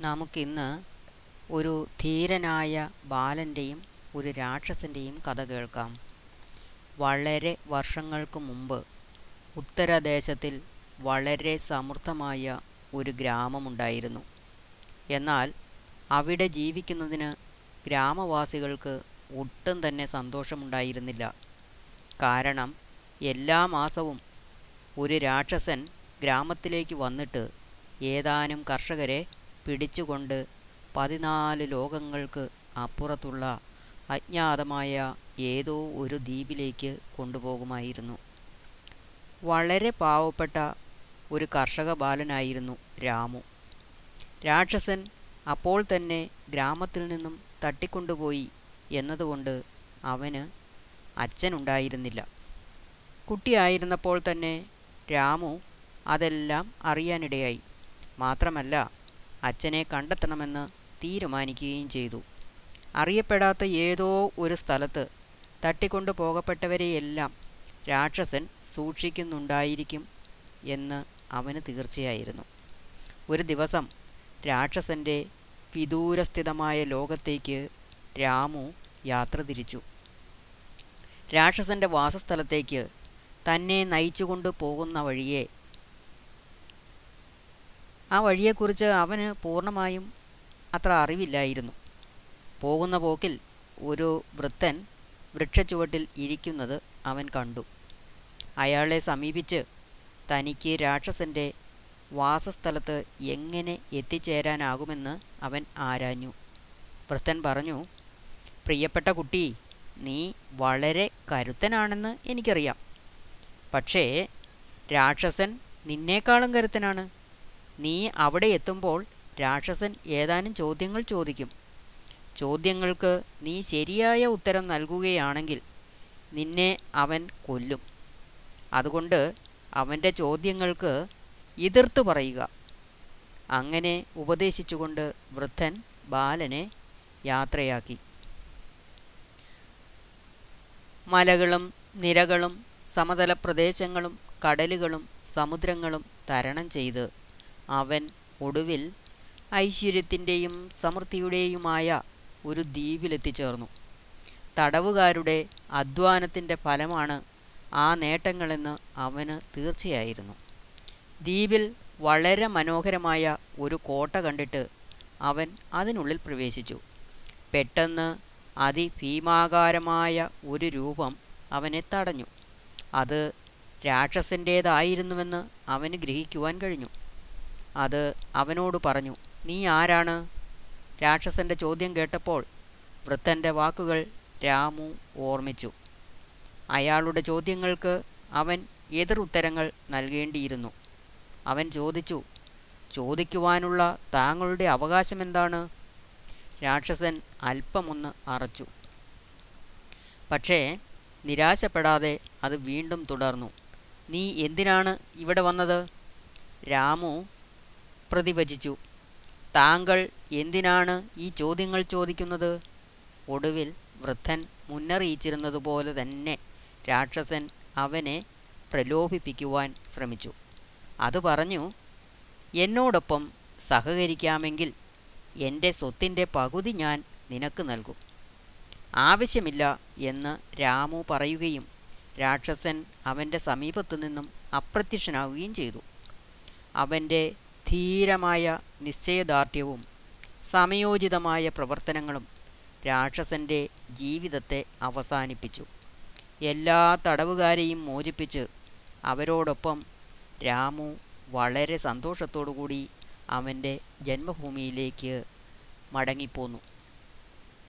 നമുക്കിന്ന് ഒരു ധീരനായ ബാലന്റെയും ഒരു രാക്ഷസന്റെയും കഥ കേൾക്കാം. വളരെ വർഷങ്ങൾക്ക് മുമ്പ് ഉത്തരദേശത്തിൽ വളരെ സമൃദ്ധമായ ഒരു ഗ്രാമമുണ്ടായിരുന്നു. എന്നാൽ അവിടെ ജീവിക്കുന്നതിന് ഗ്രാമവാസികൾക്ക് ഒട്ടും തന്നെ സന്തോഷമുണ്ടായിരുന്നില്ല. കാരണം എല്ലാ മാസവും ഒരു രാക്ഷസൻ ഗ്രാമത്തിലേക്ക് വന്നിട്ട് ഏതാനും കർഷകരെ പിടിച്ചുകൊണ്ട് പതിനാല് ലോകങ്ങൾക്ക് അപ്പുറത്തുള്ള അജ്ഞാതമായ ഏതോ ഒരു ദ്വീപിലേക്ക് കൊണ്ടുപോകുമായിരുന്നു. വളരെ പാവപ്പെട്ട ഒരു കർഷക ബാലനായിരുന്നു രാമു. രാക്ഷസൻ അപ്പോൾ തന്നെ ഗ്രാമത്തിൽ നിന്നും തട്ടിക്കൊണ്ടുപോയി എന്നതുകൊണ്ട് അവന് അച്ഛനുണ്ടായിരുന്നില്ല. കുട്ടിയായിരുന്നപ്പോൾ തന്നെ രാമു അതെല്ലാം അറിയാനിടയായി. മാത്രമല്ല അച്ഛനെ കണ്ടെത്തണമെന്ന് തീരുമാനിക്കുകയും ചെയ്തു. അറിയപ്പെടാത്ത ഏതോ ഒരു സ്ഥലത്ത് തട്ടിക്കൊണ്ടു പോകപ്പെട്ടവരെയെല്ലാം രാക്ഷസൻ സൂക്ഷിക്കുന്നുണ്ടായിരിക്കും എന്ന് അവന് തീർച്ചയായിരുന്നു. ഒരു ദിവസം രാക്ഷസന്റെ വിദൂരസ്ഥിതമായ ലോകത്തേക്ക് രാമു യാത്ര തിരിച്ചു. രാക്ഷസന്റെ വാസസ്ഥലത്തേക്ക് തന്നെ നയിച്ചുകൊണ്ട് പോകുന്ന വഴിയെ ആ വഴിയെക്കുറിച്ച് അവന് പൂർണമായും അത്ര അറിവില്ലായിരുന്നു. പോകുന്ന പോക്കിൽ ഒരു വൃത്തൻ വൃക്ഷച്ചുവട്ടിൽ ഇരിക്കുന്നത് അവൻ കണ്ടു. അയാളെ സമീപിച്ച് തനിക്ക് രാക്ഷസന്റെ വാസസ്ഥലത്ത് എങ്ങനെ എത്തിച്ചേരാനാകുമെന്ന് അവൻ ആരാഞ്ഞു. വൃത്തൻ പറഞ്ഞു പ്രിയപ്പെട്ട കുട്ടി നീ വളരെ കരുത്തനാണെന്ന് എനിക്കറിയാം. പക്ഷേ രാക്ഷസൻ നിന്നേക്കാളും കരുത്തനാണ്. നീ അവിടെ എത്തുമ്പോൾ രാക്ഷസൻ ഏതാനും ചോദ്യങ്ങൾ ചോദിക്കും. ചോദ്യങ്ങൾക്ക് നീ ശരിയായ ഉത്തരം നൽകുകയാണെങ്കിൽ നിന്നെ അവൻ കൊല്ലും. അതുകൊണ്ട് അവന്റെ ചോദ്യങ്ങൾക്ക് എതിർത്തു പറയുക. അങ്ങനെ ഉപദേശിച്ചുകൊണ്ട് വൃദ്ധൻ ബാലനെ യാത്രയാക്കി. മലകളും നിരകളും സമതല പ്രദേശങ്ങളും കടലുകളും സമുദ്രങ്ങളും തരണം ചെയ്ത് അവൻ ഒടുവിൽ ഐശ്വര്യത്തിന്റെയും സമൃദ്ധിയുടെയുമായ ഒരു ദ്വീപിലെത്തിച്ചേർന്നു തടവുകാരുടെ അധ്വാനത്തിന്റെ ഫലമാണ് ആ നേട്ടങ്ങളെന്ന് അവന് തീർച്ചയായിരുന്നു. ദ്വീപിൽ വളരെ മനോഹരമായ ഒരു കോട്ട കണ്ടിട്ട് അവൻ അതിനുള്ളിൽ പ്രവേശിച്ചു. പെട്ടെന്ന് അതിഭീമാകാരമായ ഒരു രൂപം അവനെ തടഞ്ഞു. അത് രാക്ഷസന്റേതായിരുന്നുവെന്ന് അവന് ഗ്രഹിക്കുവാൻ കഴിഞ്ഞു. അത് അവനോട് പറഞ്ഞു നീ ആരാണ്? രാക്ഷസന്റെ ചോദ്യം കേട്ടപ്പോൾ വൃത്തന്റെ വാക്കുകൾ രാമു ഓർമ്മിച്ചു. അയാളുടെ ചോദ്യങ്ങൾക്ക് അവൻ എതിരുത്തരങ്ങൾ നൽകേണ്ടിയിരുന്നു. അവൻ ചോദിച്ചു ചോദിക്കുവാനുള്ള താങ്കളുടെ അവകാശം എന്താണ്? രാക്ഷസൻ അല്പമൊന്ന് അറച്ചു. പക്ഷേ നിരാശപ്പെടാതെ അത് വീണ്ടും തുടർന്നു. നീ എന്തിനാണ് ഇവിടെ വന്നത്? രാമു പ്രതിവചിച്ചു. താങ്കൾ എന്തിനാണ് ഈ ചോദ്യങ്ങൾ ചോദിക്കുന്നത്? ഒടുവിൽ വൃദ്ധൻ മുന്നറിയിച്ചിരുന്നതുപോലെ തന്നെ രാക്ഷസൻ അവനെ പ്രലോഭിപ്പിക്കുവാൻ ശ്രമിച്ചു. അത് പറഞ്ഞു എന്നോടൊപ്പം സഹകരിക്കാമെങ്കിൽ എന്റെ സ്വത്തിന്റെ പകുതി ഞാൻ നിനക്ക് നൽകും. ആവശ്യമില്ല എന്ന് രാമു പറയുകയും രാക്ഷസൻ അവന്റെ സമീപത്തു നിന്നും അപ്രത്യക്ഷനാവുകയും ചെയ്തു. അവന്റെ ധീരമായ നിശ്ചയദാർഢ്യവും സമയോചിതമായ പ്രവർത്തനങ്ങളും രാക്ഷസന്റെ ജീവിതത്തെ അവസാനിപ്പിച്ചു. എല്ലാ തടവുകാരെയും മോചിപ്പിച്ച് അവരോടൊപ്പം രാമു വളരെ സന്തോഷത്തോടുകൂടി അവന്റെ ജന്മഭൂമിയിലേക്ക് മടങ്ങിപ്പോന്നു.